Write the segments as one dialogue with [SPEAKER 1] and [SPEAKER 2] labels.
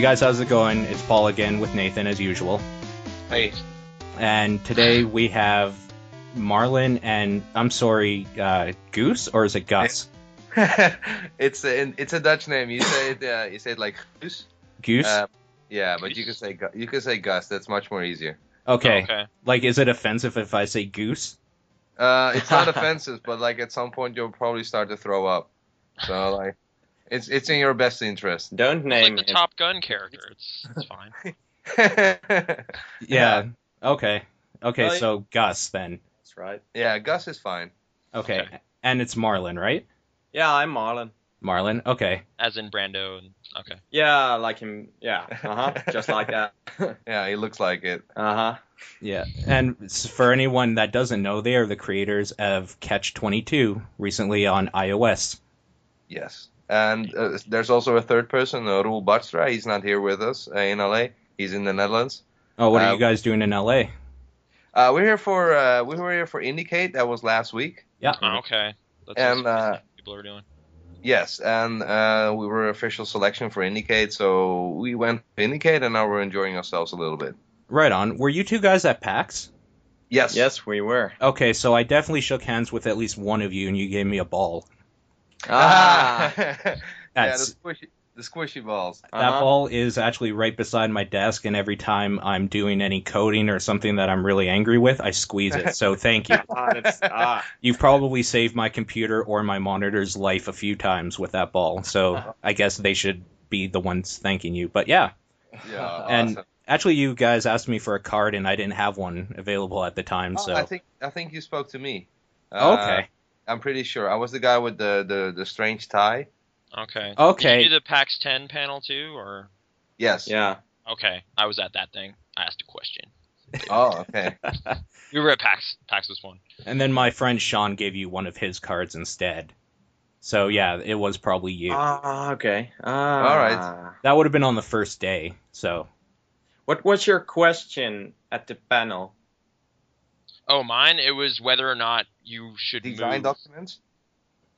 [SPEAKER 1] Hey guys, how's it going? It's Paul again with Nathan as usual.
[SPEAKER 2] Hey.
[SPEAKER 1] And today we have Marlon and I'm sorry, uh, Goose or is it Gus?
[SPEAKER 2] it's a, it's a Dutch name. You say it. Uh, you say it like Goose.
[SPEAKER 1] Goose.
[SPEAKER 2] Uh, yeah, but you can say you can say Gus. That's much more easier.
[SPEAKER 1] okay.
[SPEAKER 3] Okay.
[SPEAKER 1] Like, is it offensive if I say Goose?
[SPEAKER 2] Uh, it's not offensive, but like at some point you'll probably start to throw up. So like, it's it's in your best interest.
[SPEAKER 4] Don't
[SPEAKER 3] It's
[SPEAKER 4] name
[SPEAKER 3] like the
[SPEAKER 4] him.
[SPEAKER 3] Top Gun character. It's it's fine.
[SPEAKER 1] Yeah. Okay. Okay,
[SPEAKER 4] Well,
[SPEAKER 1] so Gus then.
[SPEAKER 4] That's right.
[SPEAKER 2] yeah, Gus is fine.
[SPEAKER 1] Okay.
[SPEAKER 3] Okay.
[SPEAKER 1] And it's Marlon, right?
[SPEAKER 4] Yeah, I'm Marlon.
[SPEAKER 1] Marlon. Okay.
[SPEAKER 3] As in Brando. And, okay.
[SPEAKER 4] Yeah, like him. Yeah, uh huh. Just like that.
[SPEAKER 2] Yeah, he looks like it.
[SPEAKER 4] Uh huh.
[SPEAKER 1] Yeah. And for anyone that doesn't know, they are the creators of Catch 22 recently on iOS.
[SPEAKER 2] Yes. And uh, there's also a third person, uh, Roel Bartstra. He's not here with us uh, in LA. He's in the Netherlands.
[SPEAKER 1] Oh, what are
[SPEAKER 2] Uh,
[SPEAKER 1] you guys doing in LA?
[SPEAKER 2] Uh, we're here for uh, we were here for IndieCade. That was last week.
[SPEAKER 1] Yeah.
[SPEAKER 3] Oh, okay. That's
[SPEAKER 2] And, uh,
[SPEAKER 3] people are doing.
[SPEAKER 2] Yes, and uh, we were official selection for IndieCade, so we went to IndieCade, and now we're enjoying ourselves a little bit.
[SPEAKER 1] Right on. Were you two guys at PAX?
[SPEAKER 2] Yes.
[SPEAKER 4] Yes, we were.
[SPEAKER 1] Okay, so I definitely shook hands with at least one of you, and you gave me a ball.
[SPEAKER 4] Ah.
[SPEAKER 2] yeah, the squishy, the squishy balls.
[SPEAKER 1] That
[SPEAKER 4] Uh-huh.
[SPEAKER 1] ball is actually right beside my desk, and every time I'm doing any coding or something that I'm really angry with, I squeeze it. So thank you.
[SPEAKER 4] Ah, ah.
[SPEAKER 1] You've probably saved my computer or my monitor's life a few times with that ball. So I guess they should be the ones thanking you. But yeah,
[SPEAKER 2] Yeah,
[SPEAKER 1] And-
[SPEAKER 2] awesome.
[SPEAKER 1] actually, you guys asked me for a card, and I didn't have one available at the time.
[SPEAKER 2] Oh,
[SPEAKER 1] So
[SPEAKER 2] I think I think you spoke to me. Uh,
[SPEAKER 1] okay,
[SPEAKER 2] I'm pretty sure I was the guy with the the, the strange tie.
[SPEAKER 3] Okay. Okay. Did
[SPEAKER 1] okay.
[SPEAKER 3] you do the PAX 10 panel too, or?
[SPEAKER 2] Yes.
[SPEAKER 4] Yeah.
[SPEAKER 3] Okay, I was at that thing. I asked a question.
[SPEAKER 2] Oh, okay.
[SPEAKER 3] We were at PAX. PAX was fun.
[SPEAKER 1] and then my friend Sean gave you one of his cards instead. So yeah, it was probably you.
[SPEAKER 4] Ah, okay. Ah.
[SPEAKER 2] All right.
[SPEAKER 1] that would have been on the first day. So
[SPEAKER 4] What was your question at the panel?
[SPEAKER 3] Oh, mine. It was whether or not you should
[SPEAKER 2] Design
[SPEAKER 3] move.
[SPEAKER 2] documents.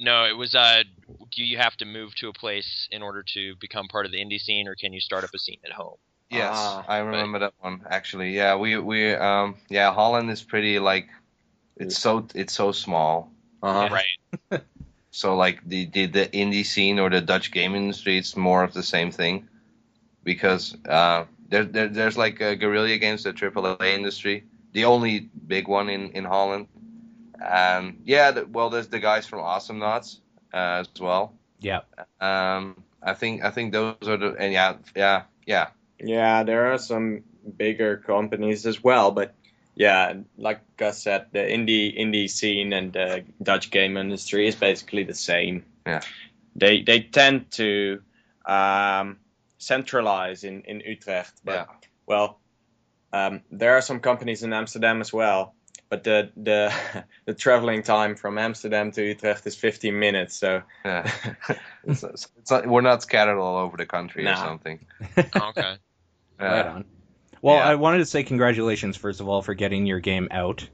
[SPEAKER 3] No, it was. Uh, do you have to move to a place in order to become part of the indie scene, or can you start up a scene at home?
[SPEAKER 2] Yes,
[SPEAKER 4] Ah,
[SPEAKER 2] I remember that one actually. Yeah, we we um yeah Holland is pretty like it's so it's so small.
[SPEAKER 4] Uh-huh.
[SPEAKER 3] Right.
[SPEAKER 2] So like the, the the indie scene or the Dutch game industry, it's more of the same thing, because uh, there, there there's like uh, guerrilla games, the AAA industry, the only big one in in Holland, and yeah, the, well there's the guys from Awesomenauts uh, as well.
[SPEAKER 1] yeah,
[SPEAKER 2] Um, I think I think those are the and yeah yeah yeah
[SPEAKER 4] Yeah, there are some bigger companies as well, but yeah, like Gus said, the indie indie scene and the Dutch game industry is basically the same.
[SPEAKER 2] Yeah.
[SPEAKER 4] They they tend to um, centralize in in Utrecht, but
[SPEAKER 2] yeah.
[SPEAKER 4] well, um, there are some companies in Amsterdam as well. But the the the traveling time from Amsterdam to Utrecht is 15 minutes, so
[SPEAKER 2] Yeah. it's, it's, it's not, we're not scattered all over the country or something.
[SPEAKER 3] Oh, okay.
[SPEAKER 1] right
[SPEAKER 2] Uh,
[SPEAKER 1] on. Well,
[SPEAKER 2] yeah.
[SPEAKER 1] I wanted to say congratulations first of all for getting your game out.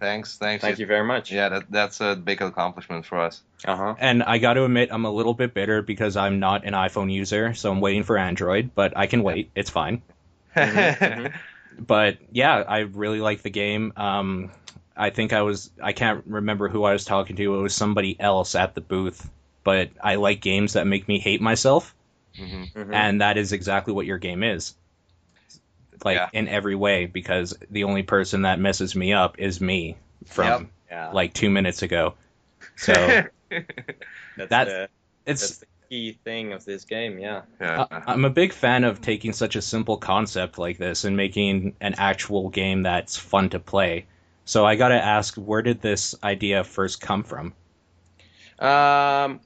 [SPEAKER 2] Thanks, thanks.
[SPEAKER 4] thank you very much.
[SPEAKER 2] Yeah, that, that's a big accomplishment for us.
[SPEAKER 4] Uh huh.
[SPEAKER 1] And I got to admit, I'm a little bit bitter because I'm not an iPhone user, so I'm waiting for Android, but I can wait. It's fine.
[SPEAKER 4] mhm.
[SPEAKER 1] But yeah, I really like the game. Um, I think I was, I can't remember who I was talking to. It was somebody else at the booth. But I like games that make me hate myself,
[SPEAKER 2] hmm
[SPEAKER 4] Mhm.
[SPEAKER 1] and that is exactly what your game is. Like
[SPEAKER 2] Yeah.
[SPEAKER 1] in every way, because the only person that messes me up is me from
[SPEAKER 2] Yep.
[SPEAKER 4] yeah.
[SPEAKER 1] like two minutes ago. So
[SPEAKER 4] That's,
[SPEAKER 1] That-
[SPEAKER 4] the,
[SPEAKER 1] it's
[SPEAKER 4] that's the key thing of this game, yeah.
[SPEAKER 2] yeah.
[SPEAKER 1] I- I'm a big fan of taking such a simple concept like this and making an actual game that's fun to play. So I gotta ask, where did this idea first come from?
[SPEAKER 4] Um,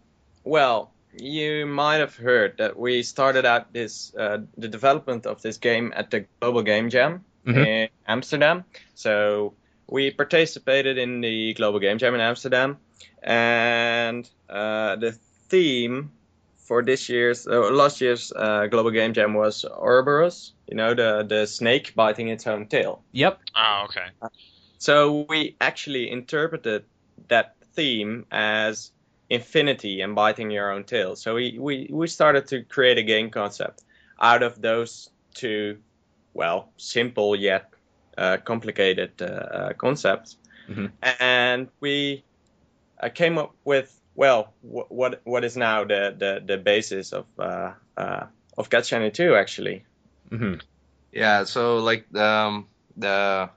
[SPEAKER 4] well, you might have heard that we started out this uh, the development of this game at the Global Game Jam
[SPEAKER 1] Mhm.
[SPEAKER 4] in Amsterdam. So we participated in the Global Game Jam in Amsterdam, and uh, the theme for this year's uh, last year's uh, Global Game Jam was Ouroboros. You know, the the snake biting its own tail.
[SPEAKER 1] Yep.
[SPEAKER 3] Oh, okay.
[SPEAKER 4] So we actually interpreted that theme as infinity and biting your own tail. So we, we, we started to create a game concept out of those two, well, simple yet uh, complicated uh, uh, concepts,
[SPEAKER 1] Mhm.
[SPEAKER 4] and we uh, came up with well, wh- what what is now the the, the basis of uh, uh, of Catch 22 actually.
[SPEAKER 1] hmm
[SPEAKER 2] Yeah, so like um, the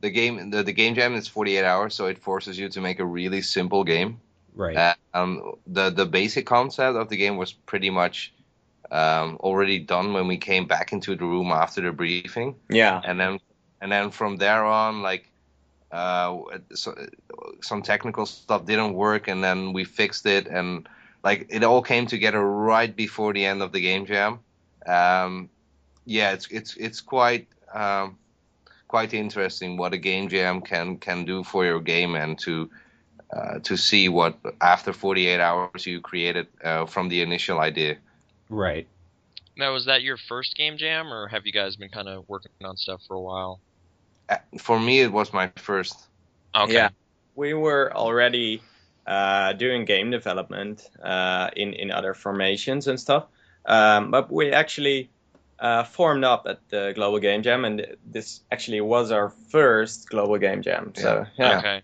[SPEAKER 2] the game the, the game jam is 48 hours, so it forces you to make a really simple game.
[SPEAKER 1] Right.
[SPEAKER 2] Uh, um, the the basic concept of the game was pretty much um, already done when we came back into the room after the briefing,
[SPEAKER 4] Yeah.
[SPEAKER 2] and then and then from there on, like uh, so, some technical stuff didn't work, and then we fixed it, and like it all came together right before the end of the game jam. Um, yeah, it's it's it's quite um, quite interesting what a game jam can can do for your game, and to uh, to see what after 48 hours you created uh, from the initial idea.
[SPEAKER 1] right.
[SPEAKER 3] Now, was that your first game jam, or have you guys been kind of working on stuff for a while?
[SPEAKER 2] Uh, For me, it was my first.
[SPEAKER 3] Okay.
[SPEAKER 4] Yeah. We were already uh, doing game development uh, in in other formations and stuff, um, but we actually uh, formed up at the Global Game Jam, and this actually was our first Global Game Jam. So yeah,
[SPEAKER 3] Okay.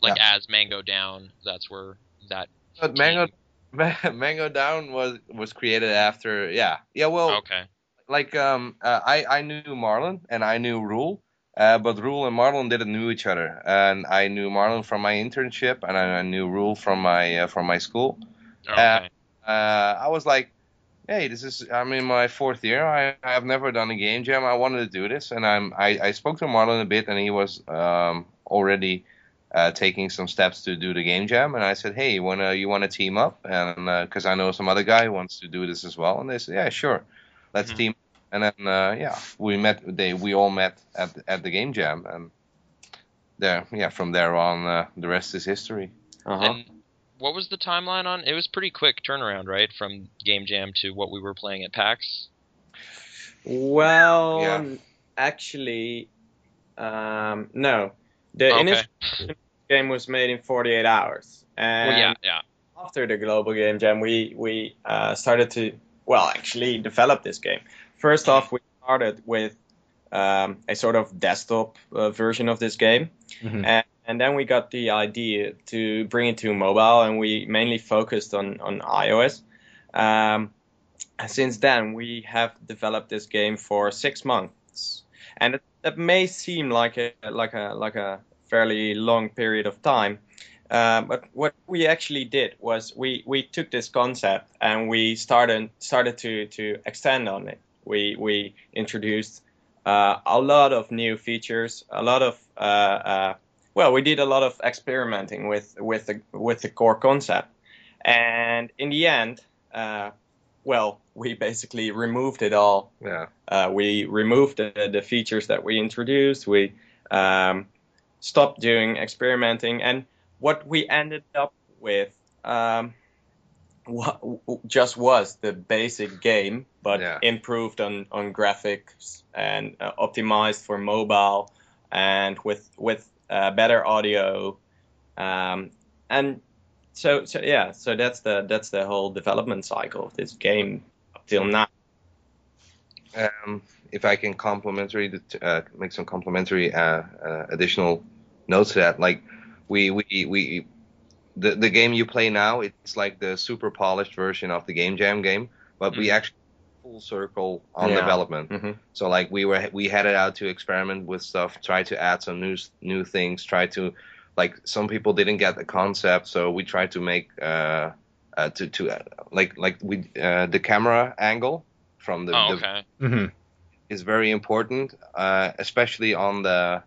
[SPEAKER 3] Like as Mango Down, that's where that.
[SPEAKER 2] But Mango Mango Down was was created after. Yeah, yeah. Well,
[SPEAKER 3] Okay.
[SPEAKER 2] like um, uh, I I knew Marlon and I knew Roel. Uh, but Roel and Marlon didn't know each other, and I knew Marlon from my internship, and I, I knew Roel from my uh, from my school.
[SPEAKER 3] Okay.
[SPEAKER 2] uh, I was like, hey, this is I'm in my fourth year. I I've never done a game jam. I wanted to do this, and I'm I, I spoke to Marlon a bit, and he was um, already uh, taking some steps to do the game jam. And I said, hey, you wanna you wanna team up? And because I know some other guy who wants to do this as well, and they said, yeah, sure, let's
[SPEAKER 3] Mhm.
[SPEAKER 2] team. And then uh, yeah, we met. They we all met at at the game jam, and there yeah from there on uh, the rest is history.
[SPEAKER 4] uh-huh.
[SPEAKER 3] And what was the timeline on? It was pretty quick turnaround, right, from Game Jam to what we were playing at PAX.
[SPEAKER 4] well,
[SPEAKER 2] Yeah.
[SPEAKER 4] actually, um, no. The
[SPEAKER 3] Okay.
[SPEAKER 4] initial game was made in 48 hours, and
[SPEAKER 3] Well, yeah, yeah.
[SPEAKER 4] after the global game jam we we uh, started to well actually develop this game first off we started with um, a sort of desktop uh, version of this game
[SPEAKER 1] Mhm.
[SPEAKER 4] and, and then we got the idea to bring it to mobile and we mainly focused on on ios um, since then we have developed this game for six months and it, that may seem like a like a like a fairly long period of time uh, but what we actually did was we, we took this concept and we started started to, to extend on it. We we introduced uh, a lot of new features, a lot of uh, uh, well, we did a lot of experimenting with with the with the core concept, and in the end, uh, well, we basically removed it all
[SPEAKER 2] Yeah.
[SPEAKER 4] uh, we removed the, the features that we introduced. We um, stopped doing experimenting, and what we ended up with um, just was the basic game, but
[SPEAKER 2] Yeah.
[SPEAKER 4] improved on, on graphics and uh, optimized for mobile, and with with uh, better audio, um, and so so yeah. So that's the that's the whole development cycle of this game up till now.
[SPEAKER 2] um, if I can complimentary uh, make some complimentary uh, uh, additional notes to that, like we we we the the game you play now, it's like the super polished version of the Game Jam game, but we
[SPEAKER 3] Mhm.
[SPEAKER 2] actually full circle on
[SPEAKER 4] Yeah.
[SPEAKER 2] development.
[SPEAKER 4] Mhm.
[SPEAKER 2] So like we were we headed out to experiment with stuff, try to add some new new things, try to like some people didn't get the concept, so we tried to make uh, uh to to uh, like like we uh, the camera angle from the,
[SPEAKER 3] Oh,
[SPEAKER 2] the
[SPEAKER 3] okay.
[SPEAKER 1] hmm
[SPEAKER 2] is very important, uh, especially on the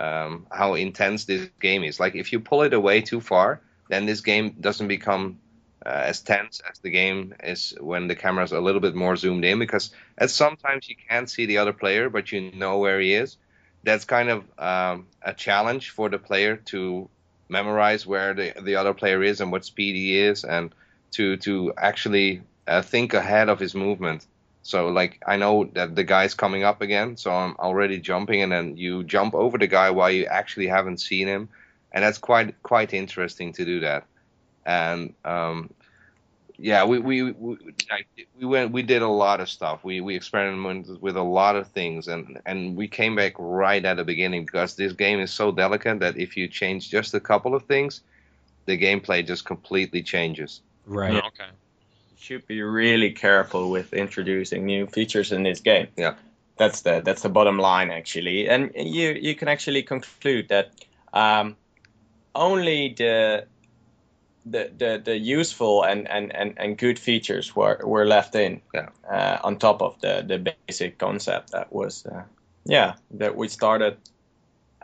[SPEAKER 2] um, how intense this game is. Like if you pull it away too far, then this game doesn't become uh, as tense as the game is when the camera's a little bit more zoomed in. Because at sometimes you can't see the other player, but you know where he is. That's kind of um, a challenge for the player to memorize where the the other player is and what speed he is, and to to actually uh, think ahead of his movement. So like I know that the guy's coming up again, so I'm already jumping, and then you jump over the guy while you actually haven't seen him, and that's quite quite interesting to do that. And um, yeah, we we we, I- we went we did a lot of stuff. We we experimented with a lot of things, and and we came back right at the beginning because this game is so delicate that if you change just a couple of things, the gameplay just completely changes.
[SPEAKER 1] Right.
[SPEAKER 3] Oh, okay.
[SPEAKER 4] should be really careful with introducing new features in this game.
[SPEAKER 2] Yeah.
[SPEAKER 4] That's the that's the bottom line actually, and you you can actually conclude that um, only the the, the, the useful and, and, and, and good features were, were left in
[SPEAKER 2] Yeah.
[SPEAKER 4] uh, on top of the, the basic concept that was uh, yeah that we started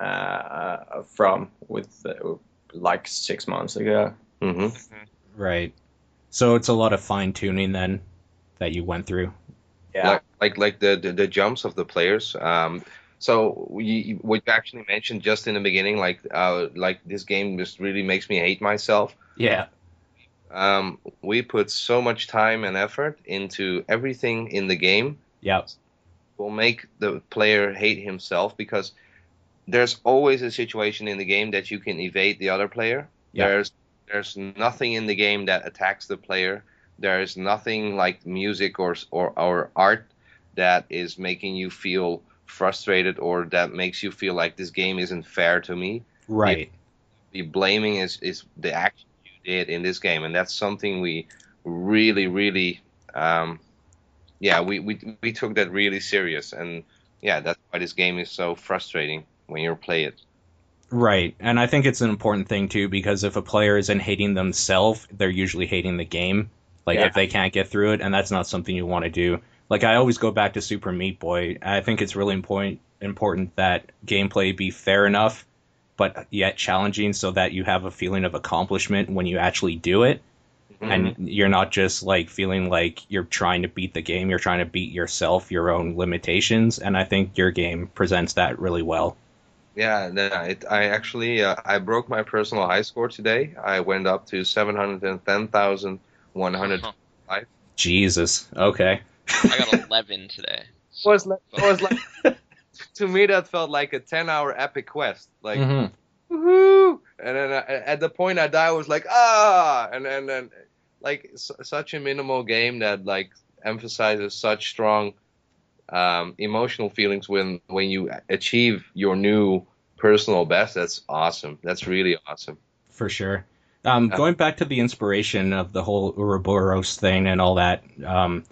[SPEAKER 4] uh, uh, from with uh, like six months ago.
[SPEAKER 2] hmm
[SPEAKER 1] Right. So it's a lot of fine tuning then that you went through.
[SPEAKER 4] Yeah.
[SPEAKER 2] Like like like the, the the jumps of the players. Um, so we what you actually mentioned just in the beginning, like uh, like this game just really makes me hate myself.
[SPEAKER 1] Yeah.
[SPEAKER 2] Um, we put so much time and effort into everything in the game
[SPEAKER 1] Yeah.
[SPEAKER 2] will make the player hate himself because there's always a situation in the game that you can evade the other player.
[SPEAKER 1] Yeah.
[SPEAKER 2] There's there's nothing in the game that attacks the player. There is nothing like music or or or art that is making you feel frustrated or that makes you feel like this game isn't fair to me.
[SPEAKER 1] Right.
[SPEAKER 2] The blaming is is the action you did in this game, and that's something we really really um, yeah we, we we took that really serious, and yeah that's why this game is so frustrating when you play it.
[SPEAKER 1] Right. And I think it's an important thing too because if a player isn't hating themselves, they're usually hating the game. Like
[SPEAKER 4] Yeah.
[SPEAKER 1] if they can't get through it, and that's not something you want to do. Like I always go back to Super Meat Boy. I think it's really important important that gameplay be fair enough, but yet challenging, so that you have a feeling of accomplishment when you actually do it, and you're not just like feeling like you're trying to beat the game. You're trying to beat yourself, your own limitations, and I think your game presents that really well.
[SPEAKER 2] Yeah, no, it, I actually uh, I broke my personal high score today. I went up to seven hundred and ten thousand one hundred.
[SPEAKER 3] Uh-huh.
[SPEAKER 1] Jesus. Okay.
[SPEAKER 3] I got 11 today.
[SPEAKER 2] Was like, was like to me that felt like a ten hour epic quest. Like
[SPEAKER 1] Mhm.
[SPEAKER 2] woohoo! And then I, at the point I died, I was like ah, and then then like s- such a minimal game that like emphasizes such strong um, emotional feelings when when you achieve your new personal best. That's awesome. That's really awesome.
[SPEAKER 1] For sure. Um,
[SPEAKER 2] Uh,
[SPEAKER 1] going back to the inspiration of the whole Ouroboros thing and all that, um,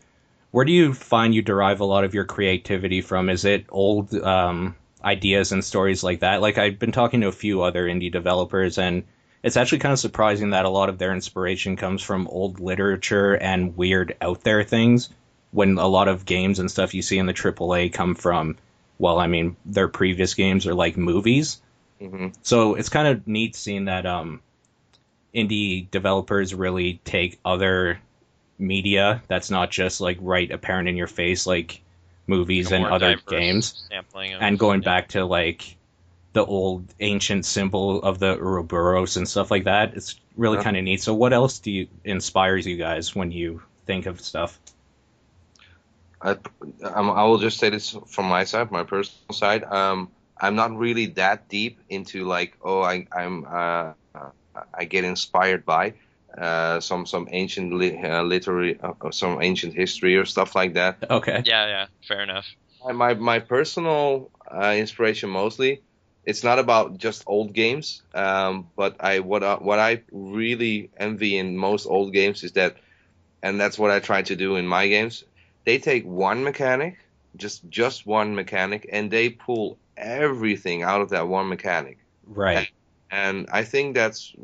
[SPEAKER 1] where do you find you derive a lot of your creativity from? Is it old um, ideas and stories like that? Like I've been talking to a few other indie developers, and it's actually kind of surprising that a lot of their inspiration comes from old literature and weird out there things. When a lot of games and stuff you see in the AAA come from, well, I mean, their previous games are like movies.
[SPEAKER 2] hmm
[SPEAKER 1] So it's kind of neat seeing that um, indie developers really take other media that's not just like right apparent in your face, like movies and other games, and going
[SPEAKER 3] yeah.
[SPEAKER 1] back to like the old ancient symbol of the Ouroboros and stuff like that. It's really
[SPEAKER 2] Yeah.
[SPEAKER 1] kind of neat. So what else do you inspires you guys when you think of stuff?
[SPEAKER 2] I, um, I will just say this from my side, my personal side. Um, I'm not really that deep into like, oh, I, I'm, uh, I get inspired by uh, some some ancient li- uh, literary, uh, some ancient history or stuff like that.
[SPEAKER 1] Okay.
[SPEAKER 3] Yeah, yeah, fair enough.
[SPEAKER 2] My my, my personal uh, inspiration mostly, it's not about just old games. Um, but I what I, what I really envy in most old games is that, and that's what I try to do in my games. They take one mechanic, just just one mechanic, and they pull everything out of that one mechanic.
[SPEAKER 1] Right.
[SPEAKER 2] And I think that's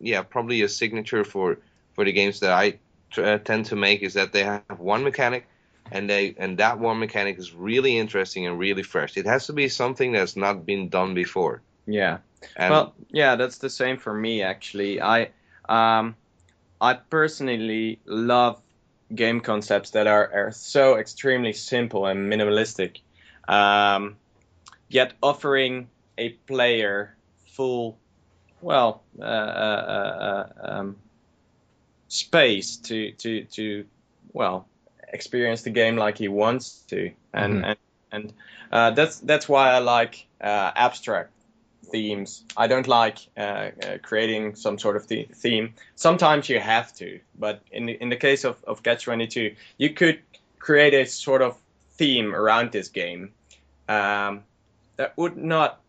[SPEAKER 2] yeah probably a signature for for the games that I t- uh, tend to make is that they have one mechanic and they and that one mechanic is really interesting and really fresh. It has to be something that's not been done before.
[SPEAKER 4] Yeah.
[SPEAKER 2] And
[SPEAKER 4] well, yeah, that's the same for me actually. I um, I personally love game concepts that are, are so extremely simple and minimalistic, um, yet offering a player full, well, uh, uh, uh, um, space to to to well experience the game like he wants to, and
[SPEAKER 1] Mhm.
[SPEAKER 4] and and uh, that's that's why I like uh, abstract themes. I don't like uh, uh, creating some sort of the- theme. Sometimes you have to, but in the, in the case of, of Catch 22, you could create a sort of theme around this game um, that would not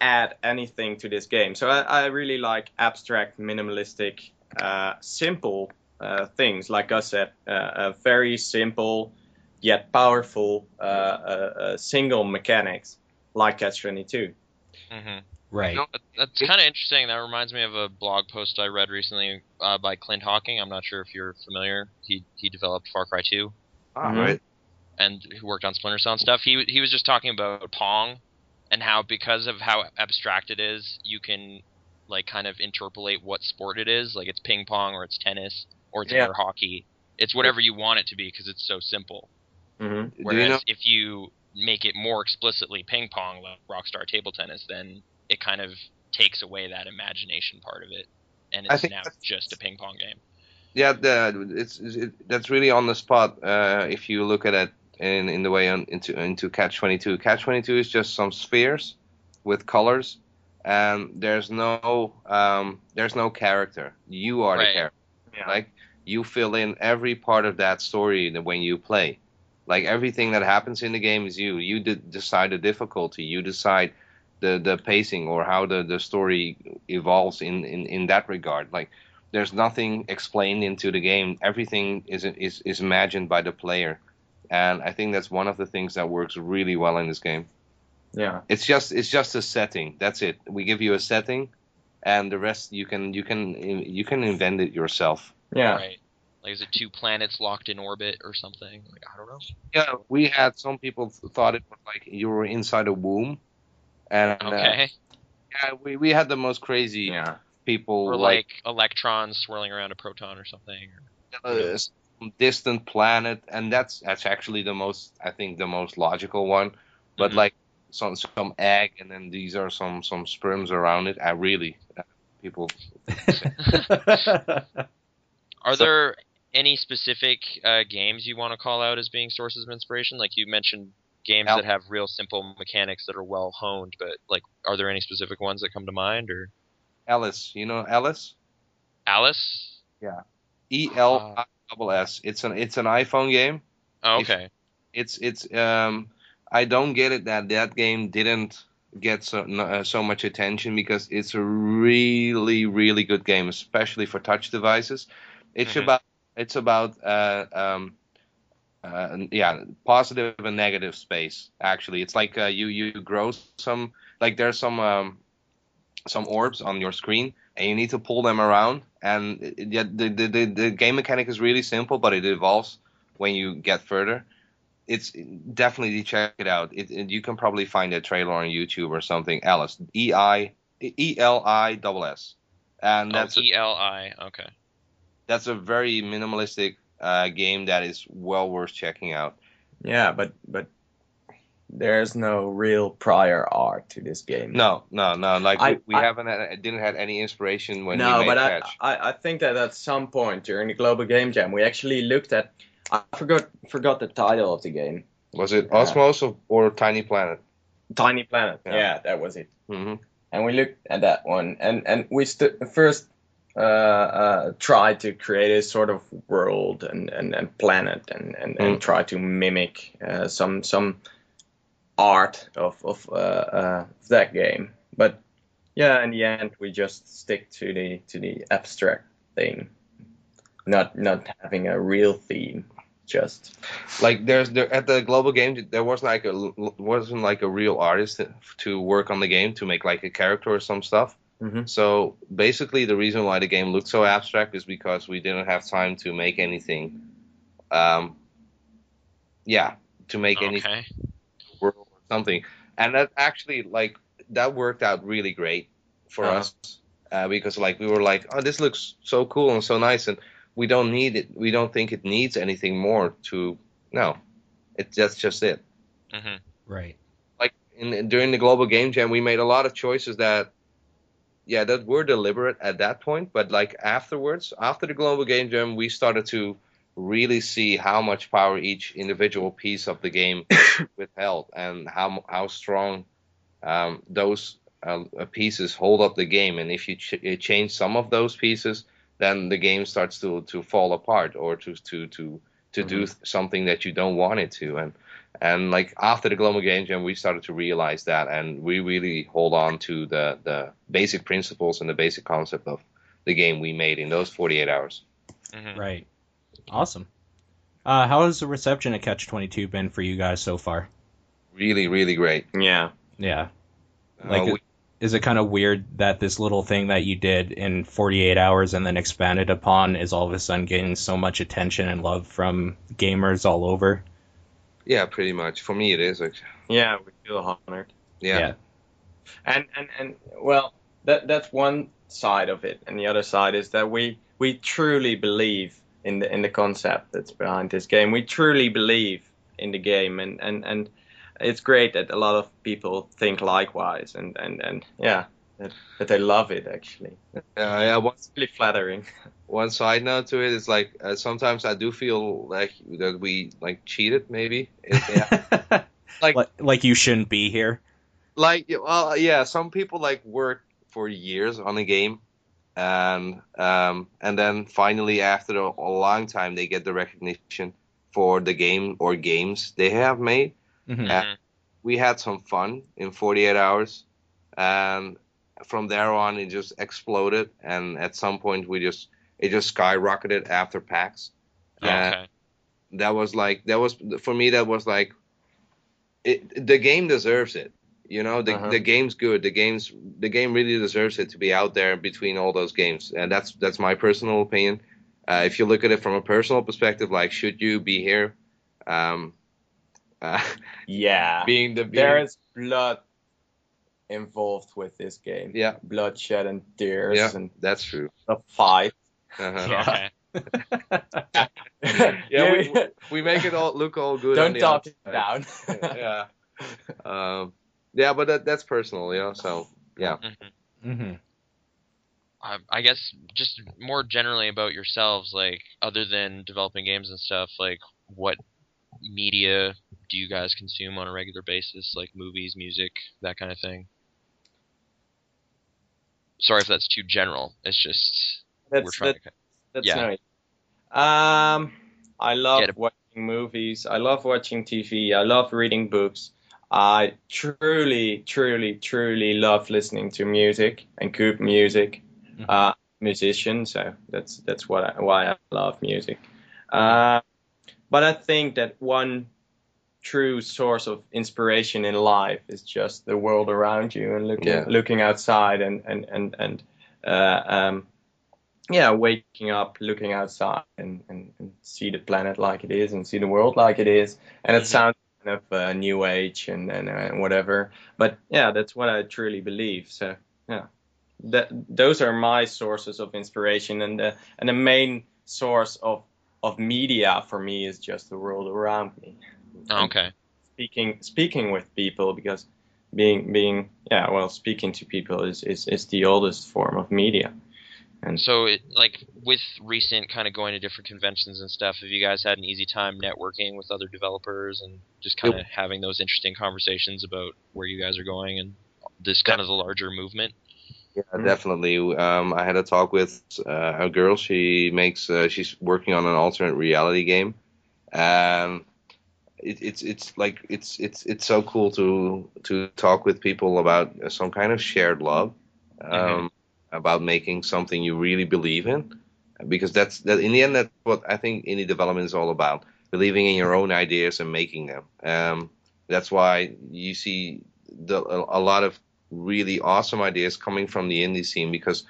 [SPEAKER 4] add anything to this game. So I, I really like abstract, minimalistic, uh, simple uh, things. Like I said, uh, a very simple yet powerful uh, uh, uh, single mechanics like Catch 22.
[SPEAKER 3] hmm
[SPEAKER 1] Right.
[SPEAKER 2] No,
[SPEAKER 3] That's kind of interesting. That reminds me of a blog post I read recently uh, by Clint Hocking. I'm not sure if you're familiar. He he developed Far Cry 2
[SPEAKER 2] Ah,
[SPEAKER 4] Mhm.
[SPEAKER 2] right.
[SPEAKER 3] and who worked on Splinter Cell and stuff. He he was just talking about Pong and how because of how abstract it is, you can like kind of interpolate what sport it is. Like it's ping pong or it's tennis or it's
[SPEAKER 4] Yeah.
[SPEAKER 3] air hockey. It's whatever you want it to be because it's so simple.
[SPEAKER 4] hmm
[SPEAKER 2] Do you
[SPEAKER 3] Whereas
[SPEAKER 2] know?
[SPEAKER 3] if you make it more explicitly ping pong like Rockstar Table Tennis, then it kind of takes away that imagination part of it, and it's now just a ping pong game.
[SPEAKER 2] Yeah, the, it's, it, that's really on the spot. Uh, if you look at it in in the way on, into into Catch Twenty Two, Catch Twenty Two is just some spheres with colors, and there's no um, there's no character. You are the character.
[SPEAKER 4] Yeah.
[SPEAKER 2] Like you fill in every part of that story when you play. Like everything that happens in the game is you. You de- decide the difficulty. You decide the the pacing or how the the story evolves in in in that regard. Like there's nothing explained into the game. Everything is is is imagined by the player, and I think that's one of the things that works really well in this game.
[SPEAKER 4] yeah.
[SPEAKER 2] It's just it's just a setting. That's it. We give you a setting, and the rest you can you can you can invent it yourself.
[SPEAKER 4] Yeah.
[SPEAKER 3] Right. Like is it two planets locked in orbit or something? Like I don't know.
[SPEAKER 2] Yeah, we had some people thought it was like you were inside a womb, and uh,
[SPEAKER 3] Okay.
[SPEAKER 2] yeah, we we had the most crazy
[SPEAKER 4] Yeah.
[SPEAKER 2] people
[SPEAKER 3] or
[SPEAKER 2] like,
[SPEAKER 3] like electrons swirling around a proton or something.
[SPEAKER 2] uh, some distant planet, and that's that's actually the most I think the most logical one. But
[SPEAKER 3] Mhm.
[SPEAKER 2] like some some egg, and then these are some some sperms around it. I really uh, people.
[SPEAKER 3] Are
[SPEAKER 2] So-
[SPEAKER 3] there any specific uh, games you want to call out as being sources of inspiration? Like you mentioned games that have real simple mechanics that are well honed, but like are there any specific ones that come to mind or
[SPEAKER 2] Eliss, you know Eliss,
[SPEAKER 3] Eliss? Yeah.
[SPEAKER 2] E L I double S. It's an it's an iPhone game.
[SPEAKER 3] Oh,
[SPEAKER 2] If-
[SPEAKER 3] okay.
[SPEAKER 2] it's it's um I don't get it that that game didn't get so uh, so much attention because it's a really really good game, especially for touch devices. It's
[SPEAKER 3] Mhm.
[SPEAKER 2] about it's about uh um uh yeah positive and negative space actually. It's like uh, you you grow some like there's some um some orbs on your screen and you need to pull them around and it- it- yeah, the, the the the game mechanic is really simple but it evolves when you get further it's definitely check it out. It, it- you can probably find a trailer on YouTube or something. Eliss, E I E L I double S, and that's
[SPEAKER 3] oh,
[SPEAKER 2] a,
[SPEAKER 3] E L I. Okay.
[SPEAKER 2] that's a very minimalistic uh, game that is well worth checking out.
[SPEAKER 4] Yeah, but but there's no real prior art to this game.
[SPEAKER 2] No, no, no. Like
[SPEAKER 4] I-
[SPEAKER 2] we, we
[SPEAKER 4] I-
[SPEAKER 2] haven't had, didn't had any inspiration when
[SPEAKER 4] no,
[SPEAKER 2] we made
[SPEAKER 4] but I. I I think that at some point during the Global Game Jam, we actually looked at. I forgot forgot the title of the game.
[SPEAKER 2] Was it. Osmos or, or Tiny Planet?
[SPEAKER 4] Tiny Planet.
[SPEAKER 2] Yeah.
[SPEAKER 4] Yeah, that was it.
[SPEAKER 2] hmm
[SPEAKER 4] And we looked at that one, and and we st- first uh, uh, tried to create a sort of world and, and, and planet, and, and, and
[SPEAKER 2] Mm.
[SPEAKER 4] try to mimic uh, some some art of of uh, uh, that game. But yeah, in the end, we just stick to the to the abstract thing, not not having a real theme. Just
[SPEAKER 2] Like there's there at the global game there was like a wasn't like a real artist to work on the game to make like a character or some stuff.
[SPEAKER 4] Mhm.
[SPEAKER 2] So basically, the reason why the game looked so abstract is because we didn't have time to make anything. Um, yeah, to make anything
[SPEAKER 3] Okay.
[SPEAKER 2] world or something, and that actually like that worked out really great for
[SPEAKER 4] Uh-huh.
[SPEAKER 2] us uh, because like we were like, oh, this looks so cool and so nice, and we don't need it. We don't think it needs anything more to. No, it that's just it.
[SPEAKER 3] hmm
[SPEAKER 1] Right.
[SPEAKER 2] like in, during the global game jam we made a lot of choices that yeah that were deliberate at that point but like afterwards after the global game jam we started to really see how much power each individual piece of the game withheld and how how strong um, those uh, uh, pieces hold up the game, and if you ch- change some of those pieces, then the game starts to to fall apart or to to to to do
[SPEAKER 4] Mhm.
[SPEAKER 2] something that you don't want it to. And and like after the Global Game Jam, we started to realize that, and we really hold on to the the basic principles and the basic concept of the game we made in those 48 hours.
[SPEAKER 3] Mhm.
[SPEAKER 1] Right. Awesome. Uh, how has the reception at Catch Twenty Two been for you guys so far?
[SPEAKER 2] Really, really great.
[SPEAKER 4] Yeah.
[SPEAKER 1] Yeah.
[SPEAKER 2] Uh, we-
[SPEAKER 1] is it kind of weird that this little thing that you did in 48 hours and then expanded upon is all of a sudden getting so much attention and love from gamers all over?
[SPEAKER 2] yeah, pretty much. For me, it is. Actually.
[SPEAKER 4] Yeah, we feel honored.
[SPEAKER 2] Yeah.
[SPEAKER 1] Yeah.
[SPEAKER 4] and and and well that that's one side of it and the other side is that we we truly believe in the in the concept that's behind this game we truly believe in the game and and and it's great that a lot of people think likewise and and and yeah that, that they love it actually
[SPEAKER 2] Uh, yeah. One,
[SPEAKER 4] it's really flattering
[SPEAKER 2] one side note to it is like uh, sometimes I do feel like that we like cheated. Maybe. Yeah. Like-
[SPEAKER 1] like, like you shouldn't be here.
[SPEAKER 2] like well yeah some people like work for years on a game and um and then finally after a, a long time they get the recognition for the game or games they have made
[SPEAKER 1] Mhm.
[SPEAKER 2] Yeah.
[SPEAKER 3] Mhm.
[SPEAKER 2] we had some fun in 48 hours and from there on it just exploded and at some point we just it just skyrocketed after pax Uh,
[SPEAKER 3] okay.
[SPEAKER 2] that was like that was for me that was like it the game deserves it you know the,
[SPEAKER 4] Uh-huh.
[SPEAKER 2] the game's good. The game's the game really deserves it to be out there between all those games. And that's that's my personal opinion. Uh, if you look at it from a personal perspective like should you be here? Um uh,
[SPEAKER 4] yeah.
[SPEAKER 2] being the being,
[SPEAKER 4] there is blood involved with this game.
[SPEAKER 2] Yeah.
[SPEAKER 4] Bloodshed and tears
[SPEAKER 2] yeah
[SPEAKER 4] and
[SPEAKER 2] that's true.
[SPEAKER 4] a fight.
[SPEAKER 2] Uh-huh.
[SPEAKER 1] Yeah.
[SPEAKER 2] Yeah, we- we make it all look all good
[SPEAKER 4] don't talk it down.
[SPEAKER 2] Yeah. Um yeah but that, that's personal you know so yeah
[SPEAKER 3] Mhm.
[SPEAKER 1] hmm
[SPEAKER 3] I, I guess just more generally about yourselves, like other than developing games and stuff, like what media do you guys consume on a regular basis, like movies, music, that kind of thing? Sorry if that's too general. It's just we're
[SPEAKER 4] that's
[SPEAKER 3] trying
[SPEAKER 4] that,
[SPEAKER 3] to.
[SPEAKER 4] that's
[SPEAKER 3] yeah.
[SPEAKER 4] nice um i love
[SPEAKER 3] Get
[SPEAKER 4] watching movies i love watching tv i love reading books i truly truly truly love listening to music and good music
[SPEAKER 1] Mhm.
[SPEAKER 4] uh musician so that's that's what I, why i love music uh but i think that one true source of inspiration in life is just the world around you and looking
[SPEAKER 2] Yeah.
[SPEAKER 4] looking outside and and and and uh, um, yeah, waking up, looking outside, and, and, and see the planet like it is, and see the world like it is, and it
[SPEAKER 3] Mhm.
[SPEAKER 4] sounds of uh, new age and and uh, whatever, but yeah, that's what I truly believe. So yeah, that those are my sources of inspiration, and the and the main source of of media for me is just the world around me.
[SPEAKER 3] Oh, okay.
[SPEAKER 4] speaking speaking with people because being being yeah well speaking to people is is, is the oldest form of media and
[SPEAKER 3] So, it, like with recent kind of going to different conventions and stuff, have you guys had an easy time networking with other developers and just kind of having those interesting conversations about where you guys are going and this kind of the larger movement?
[SPEAKER 2] Yeah,
[SPEAKER 4] Mhm.
[SPEAKER 2] definitely. Um, I had a talk with uh, a girl. She makes. Uh, she's working on an alternate reality game, and it, it's it's like it's it's it's so cool to to talk with people about some kind of shared love, um,
[SPEAKER 3] Mhm.
[SPEAKER 2] About making something you really believe in, because that's that. In the end, that's what I think indie development is all about: believing in your own ideas and making them. Um, that's why you see the, a, a lot of really awesome ideas coming from the indie scene because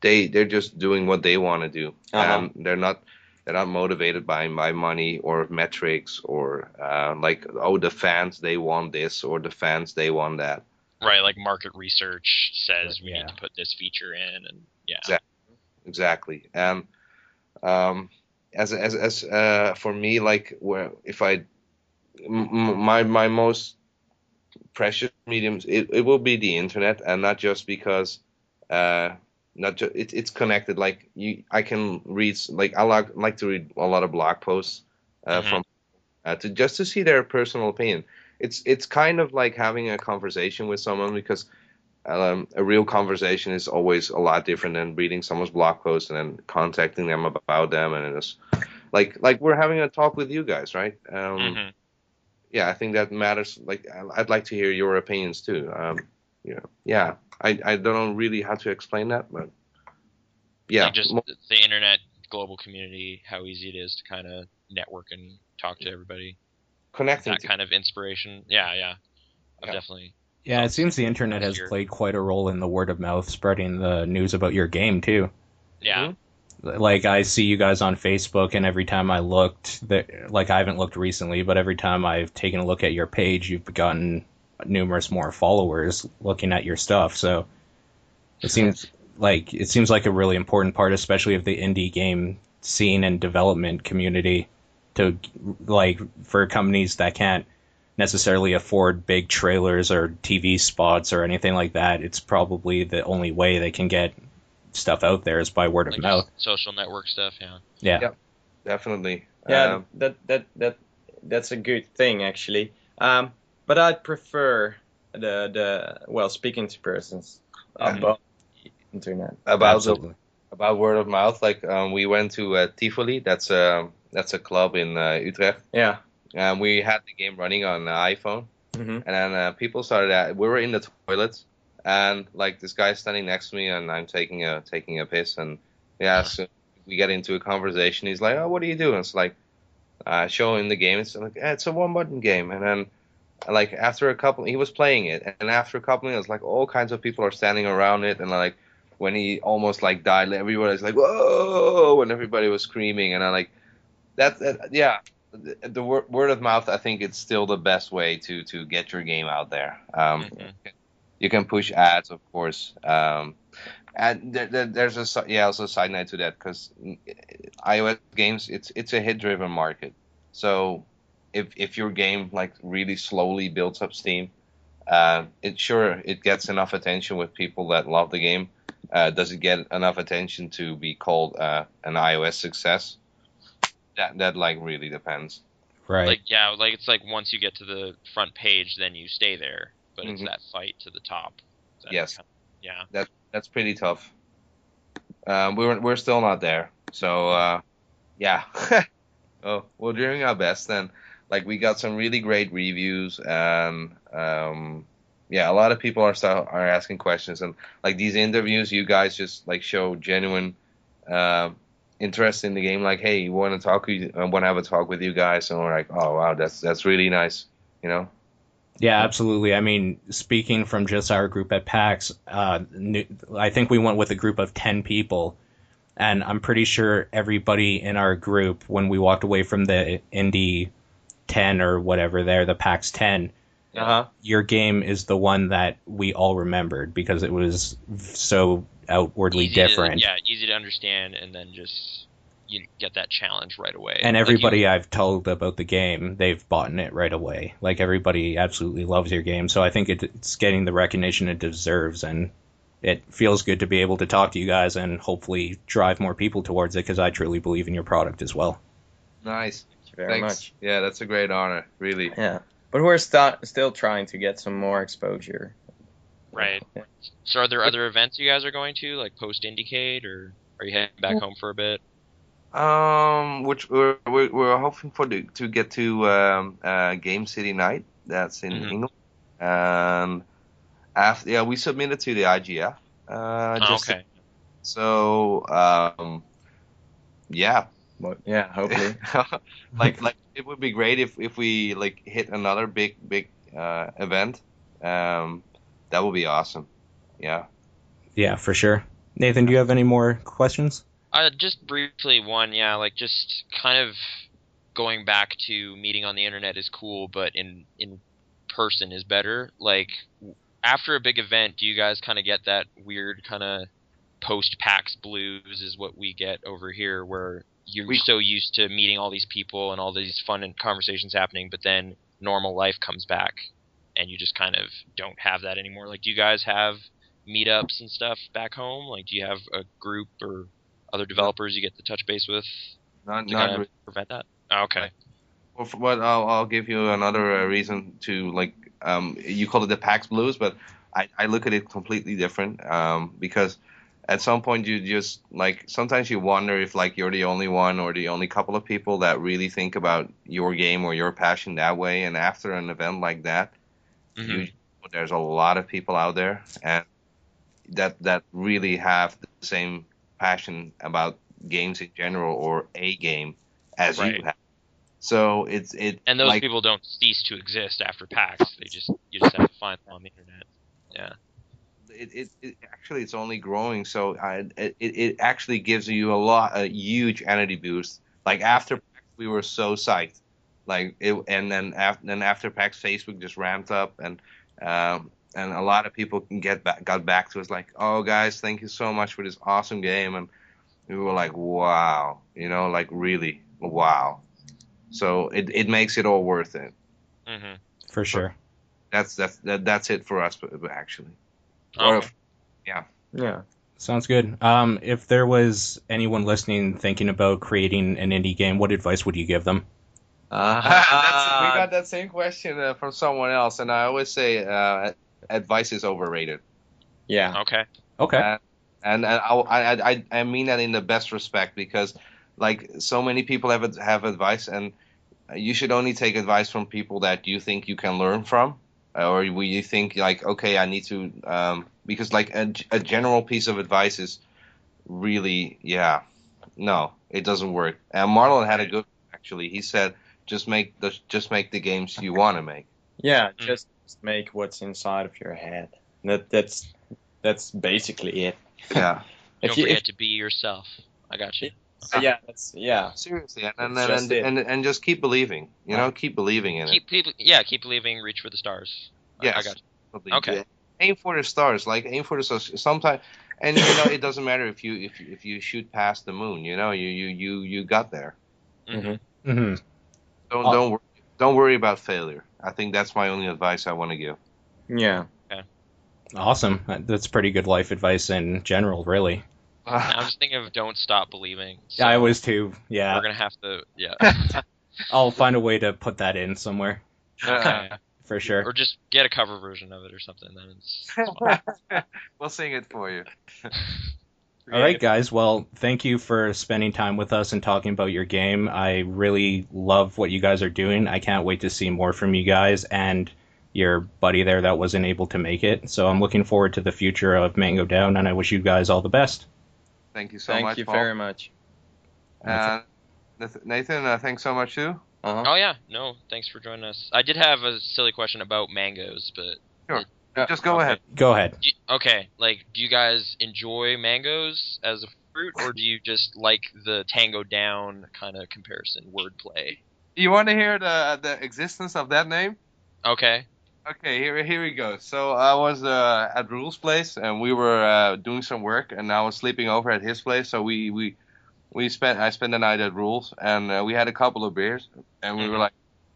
[SPEAKER 2] they they're just doing what they want to do.
[SPEAKER 4] Uh-huh.
[SPEAKER 2] Um, they're not they're not motivated by by money or metrics or uh, like oh the fans they want this or the fans they want that.
[SPEAKER 3] Right, like market research says we
[SPEAKER 1] Yeah.
[SPEAKER 3] need to put this feature in, and yeah.
[SPEAKER 2] Exactly. Exactly. And um, as as as uh, for me, like where if I m- m- my my most precious mediums, it, it will be the internet, and not just because uh, not just it, it's connected. Like you, I can read like I like like to read a lot of blog posts uh,
[SPEAKER 3] Mhm.
[SPEAKER 2] from uh, to just to see their personal opinion. It's it's kind of like having a conversation with someone because um, a real conversation is always a lot different than reading someone's blog post and then contacting them about them and it's like like we're having a talk with you guys, right? Um,
[SPEAKER 3] Mhm.
[SPEAKER 2] Yeah, I think that matters. Like I'd like to hear your opinions too. Um, you know, yeah, I I don't know really how to explain that, but yeah,
[SPEAKER 3] Like just the internet global community, how easy it is to kind of network and talk to everybody.
[SPEAKER 2] Connecting.
[SPEAKER 3] That
[SPEAKER 2] To,
[SPEAKER 3] kind of inspiration. Yeah, yeah.
[SPEAKER 2] Yeah.
[SPEAKER 3] definitely.
[SPEAKER 1] Yeah, it seems the internet has
[SPEAKER 3] Last
[SPEAKER 1] played quite a role in the word of mouth spreading the news about your game too.
[SPEAKER 3] Yeah.
[SPEAKER 1] Like I see you guys on Facebook, and every time I looked, that like I haven't looked recently, but every time I've taken a look at your page, you've gotten numerous more followers looking at your stuff. So it seems like it seems like a really important part, especially of the indie game scene and development community, to like for companies that can't necessarily afford big trailers or TV spots or anything like that. It's probably the only way they can get stuff out there is by word of mouth.
[SPEAKER 3] social network stuff. Yeah.
[SPEAKER 1] Yeah.
[SPEAKER 2] Yep. definitely.
[SPEAKER 4] Yeah,
[SPEAKER 2] Um,
[SPEAKER 4] that that that that's a good thing actually. Um, but I'd prefer the the well speaking to persons
[SPEAKER 2] Yeah.
[SPEAKER 4] above the internet.
[SPEAKER 2] about the
[SPEAKER 1] Absolutely.
[SPEAKER 2] About word of mouth. Like um, we went to uh, Tivoli. That's a that's a club in uh, Utrecht.
[SPEAKER 4] Yeah.
[SPEAKER 2] And we had the game running on the iPhone,
[SPEAKER 4] hmm
[SPEAKER 2] and then uh, people started. At, we were in the toilets, and like this guy standing next to me, and I'm taking a taking a piss, and yeah, so we get into a conversation. He's like, "Oh, what are you doing?" It's like, uh, show him the game. It's like, eh, it's a one button game, and then. Like after a couple, he was playing it, and after a couple minutes, like all kinds of people are standing around it, and like when he almost like died, everybody was like, "Whoa!" and everybody was screaming, and I like that. that yeah, the, the word, word of mouth. I think it's still the best way to to get your game out there. Um,
[SPEAKER 3] Mhm.
[SPEAKER 2] You can push ads, of course. Um, and there, there, there's a yeah also a side note to that because iOS games it's it's a hit driven market. So if if your game like really slowly builds up steam, uh, it sure it gets enough attention with people that love the game. Uh, does it get enough attention to be called uh, an iOS success? That that like really depends.
[SPEAKER 1] Right.
[SPEAKER 3] Like yeah, like it's like once you get to the front page, then you stay there. But it's
[SPEAKER 2] Mhm.
[SPEAKER 3] that fight to the top. that
[SPEAKER 2] Yes.
[SPEAKER 3] kind of- yeah.
[SPEAKER 2] That's pretty tough. Um, we're we're still not there. So uh, yeah. oh, we're doing our best. And like we got some really great reviews, and um, yeah, a lot of people are are asking questions, and like these interviews, you guys just like show genuine uh, interest in the game. Like, hey, you want to talk? I want to have a talk with you guys, and we're like, oh wow, that's that's really nice. You know.
[SPEAKER 1] Yeah, absolutely. I mean, speaking from just our group at PAX, uh, I think we went with a group of 10 people. And I'm pretty sure everybody in our group, when we walked away from the Indy 10 or whatever there, the PAX 10,
[SPEAKER 4] Uh huh.
[SPEAKER 1] your game is the one that we all remembered because it was so outwardly
[SPEAKER 3] Easy to-
[SPEAKER 1] different.
[SPEAKER 3] yeah, easy to understand, and then just you get that challenge right away.
[SPEAKER 1] And
[SPEAKER 3] Like,
[SPEAKER 1] everybody
[SPEAKER 3] you-
[SPEAKER 1] I've told about the game, they've bought in it right away. Like everybody absolutely loves your game, so I think it, it's getting the recognition it deserves, and it feels good to be able to talk to you guys and hopefully drive more people towards it because I truly believe in your product as well.
[SPEAKER 2] Nice.
[SPEAKER 4] Thank very
[SPEAKER 2] Thanks.
[SPEAKER 4] much.
[SPEAKER 2] Yeah, that's a great honor. Really.
[SPEAKER 4] Yeah. But we're sta- still trying to get some more exposure.
[SPEAKER 3] right.
[SPEAKER 4] Yeah.
[SPEAKER 3] So are there other events you guys are going to, like post IndieCade, or are you heading back home for a bit?
[SPEAKER 2] Um, which we're we're, we're hoping for the, to get to um, uh, Game City Night. That's in
[SPEAKER 3] Mhm.
[SPEAKER 2] England. And after yeah, we submitted to the IGF. Uh,
[SPEAKER 3] Oh,
[SPEAKER 2] just
[SPEAKER 3] okay.
[SPEAKER 2] so um, yeah,
[SPEAKER 4] But yeah, hopefully.
[SPEAKER 2] like like it would be great if if we like hit another big big uh, event. Um, that would be awesome. Yeah.
[SPEAKER 1] Yeah, for sure. Nathan, do you have any more questions?
[SPEAKER 3] Uh, just briefly, one, yeah, like just kind of going back to meeting on the internet is cool, but in in person is better. Like after a big event, do you guys kind of get that weird kind of post PAX blues? Is what we get over here, where you're
[SPEAKER 2] We-
[SPEAKER 3] so used to meeting all these people and all these fun and conversations happening, but then normal life comes back, and you just kind of don't have that anymore. Like, do you guys have meetups and stuff back home? Like, do you have a group or other developers you get to touch base with
[SPEAKER 2] Not
[SPEAKER 3] to
[SPEAKER 2] not
[SPEAKER 3] kind of prevent that? Oh, okay.
[SPEAKER 2] Well, I'll, I'll give you another uh, reason to like um, you call it the PAX Blues, but I, I look at it completely different um, because at some point you just like sometimes you wonder if like you're the only one or the only couple of people that really think about your game or your passion that way. And after an event like that,
[SPEAKER 3] Mhm.
[SPEAKER 2] you, there's a lot of people out there and that that really have the same passion about games in general or a game as
[SPEAKER 3] Right.
[SPEAKER 2] you have. So it's it
[SPEAKER 3] And those
[SPEAKER 2] like,
[SPEAKER 3] people don't cease to exist after PAX. They just you just have to find them on the internet. Yeah.
[SPEAKER 2] It, it, it actually it's only growing so I, it, it actually gives you a lot a huge energy boost. Like after we were so psyched. Like it and then after then after PAX Facebook just ramped up and um and a lot of people can get back got back to us like oh guys thank you so much for this awesome game and we were like wow you know like really wow. So it, it makes it all worth it.
[SPEAKER 3] Hmm
[SPEAKER 1] For sure.
[SPEAKER 2] that's that's that, that's it for us but, but actually
[SPEAKER 3] Oh,
[SPEAKER 2] Or-
[SPEAKER 4] Yeah.
[SPEAKER 1] Sounds good. Um, if there was anyone listening thinking about creating an indie game, what advice would you give them?
[SPEAKER 2] That's, we got that same question uh, from someone else, and I always say uh, advice is overrated.
[SPEAKER 4] yeah.
[SPEAKER 3] okay.
[SPEAKER 1] Okay.
[SPEAKER 2] Uh, and and I, I, I, I mean that in the best respect because, like, so many people have have advice, and you should only take advice from people that you think you can learn from, or where you think like, okay, I need to, um, because like a, a general piece of advice is really, yeah, no, it doesn't work. And Marlon had a good actually. He said, just make the just make the games you want to make.
[SPEAKER 4] Yeah.
[SPEAKER 3] Mm.
[SPEAKER 4] Just make what's inside of your head. That that's that's basically it.
[SPEAKER 2] Yeah.
[SPEAKER 4] If
[SPEAKER 3] Don't
[SPEAKER 4] you,
[SPEAKER 3] forget
[SPEAKER 4] if,
[SPEAKER 3] to be yourself. I got you.
[SPEAKER 4] Yeah, that's yeah.
[SPEAKER 2] Seriously, and and
[SPEAKER 4] It's
[SPEAKER 2] and,
[SPEAKER 4] just it.
[SPEAKER 2] and, and just keep believing. You know, keep believing in
[SPEAKER 3] Keep, keep yeah, keep believing. Reach for the stars. I- I
[SPEAKER 2] Yes.
[SPEAKER 3] got you.
[SPEAKER 2] it.
[SPEAKER 3] okay.
[SPEAKER 2] Aim for the stars, like aim for the stars. Sometimes, and you know, it doesn't matter if you if you, if you shoot past the moon. You know, you you you you got there.
[SPEAKER 3] Mhm.
[SPEAKER 1] hmm
[SPEAKER 2] Don't
[SPEAKER 1] Uh,
[SPEAKER 2] don't worry, don't worry about failure. I think that's my only advice I want to give.
[SPEAKER 4] Yeah.
[SPEAKER 1] Awesome. That's pretty good life advice in general, really.
[SPEAKER 3] Uh, I'm just thinking of don't stop believing. So
[SPEAKER 1] Yeah, I was too. Yeah.
[SPEAKER 3] We're gonna have to yeah.
[SPEAKER 1] I'll find a way to put that in somewhere
[SPEAKER 3] Okay.
[SPEAKER 1] for sure.
[SPEAKER 3] Or just get a cover version of it or something. Then it's
[SPEAKER 2] we'll sing it for you.
[SPEAKER 1] All right, guys. Well, thank you for spending time with us and talking about your game. I really love what you guys are doing. I can't wait to see more from you guys and your buddy there that wasn't able to make it. So I'm looking forward to the future of Mango Down, and I wish you guys all the best.
[SPEAKER 2] Thank you so
[SPEAKER 4] Thank
[SPEAKER 2] much, Thank
[SPEAKER 4] you
[SPEAKER 2] Paul.
[SPEAKER 4] very much.
[SPEAKER 2] Uh, Nathan, uh, thanks so much too.
[SPEAKER 4] Uh-huh.
[SPEAKER 3] Oh yeah, no, thanks for joining us. I did have a silly question about mangoes, but Sure.
[SPEAKER 2] Just go
[SPEAKER 3] Okay.
[SPEAKER 2] ahead.
[SPEAKER 1] Go ahead.
[SPEAKER 3] you- okay, like, do you guys enjoy mangoes as a fruit, or do you just like the tango down kind of comparison wordplay?
[SPEAKER 2] You want to hear the the existence of that name?
[SPEAKER 3] Okay.
[SPEAKER 2] Okay, here here we go. So I was uh, at Roel's place, and we were uh, doing some work, and I was sleeping over at his place. So we we we spent I spent the night at Roel's, and uh, we had a couple of beers, and we were
[SPEAKER 3] Mhm.
[SPEAKER 2] like,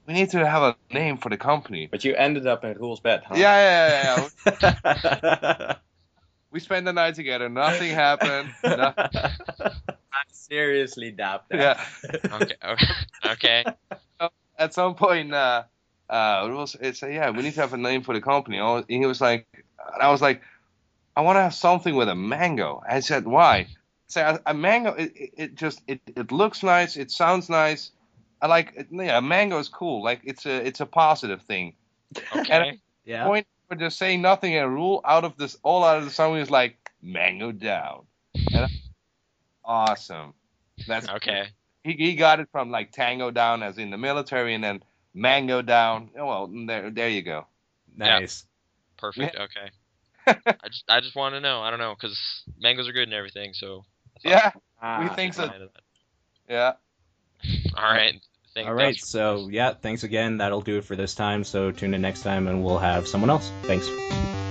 [SPEAKER 2] we need to have a name for the company.
[SPEAKER 4] But you ended up in Roel's bed, huh?
[SPEAKER 2] Yeah, yeah, yeah, yeah. we spent the night together. Nothing happened. No-
[SPEAKER 4] I seriously doubt that.
[SPEAKER 2] yeah.
[SPEAKER 3] Okay. Okay. okay.
[SPEAKER 2] At some point, uh, uh, it said, yeah, we need to have a name for the company. And he was like, and I was like, I want to have something with a mango. I said, why? Said, a, mango, it, it, just, it, it looks nice. It sounds nice. I like, it, yeah, a mango is cool. Like it's a, it's a positive thing.
[SPEAKER 3] Okay.
[SPEAKER 1] yeah.
[SPEAKER 2] Point for just saying nothing and rule out of this, all out of the sun. Was like, mango down. And I, awesome. That's
[SPEAKER 3] Okay.
[SPEAKER 2] he, he got it from like tango down as in the military and then mango down. Oh, well, there, there you go.
[SPEAKER 1] Nice.
[SPEAKER 3] Perfect. Okay. I just I just want to know. I don't know because mangoes are good and everything. So.
[SPEAKER 2] Yeah,
[SPEAKER 4] Ah,
[SPEAKER 2] we think so.
[SPEAKER 3] I'd add that.
[SPEAKER 2] yeah.
[SPEAKER 3] All right. Thank
[SPEAKER 1] All right. So, yeah, thanks again. That'll do it for this time. So, tune in next time and we'll have someone else. Thanks.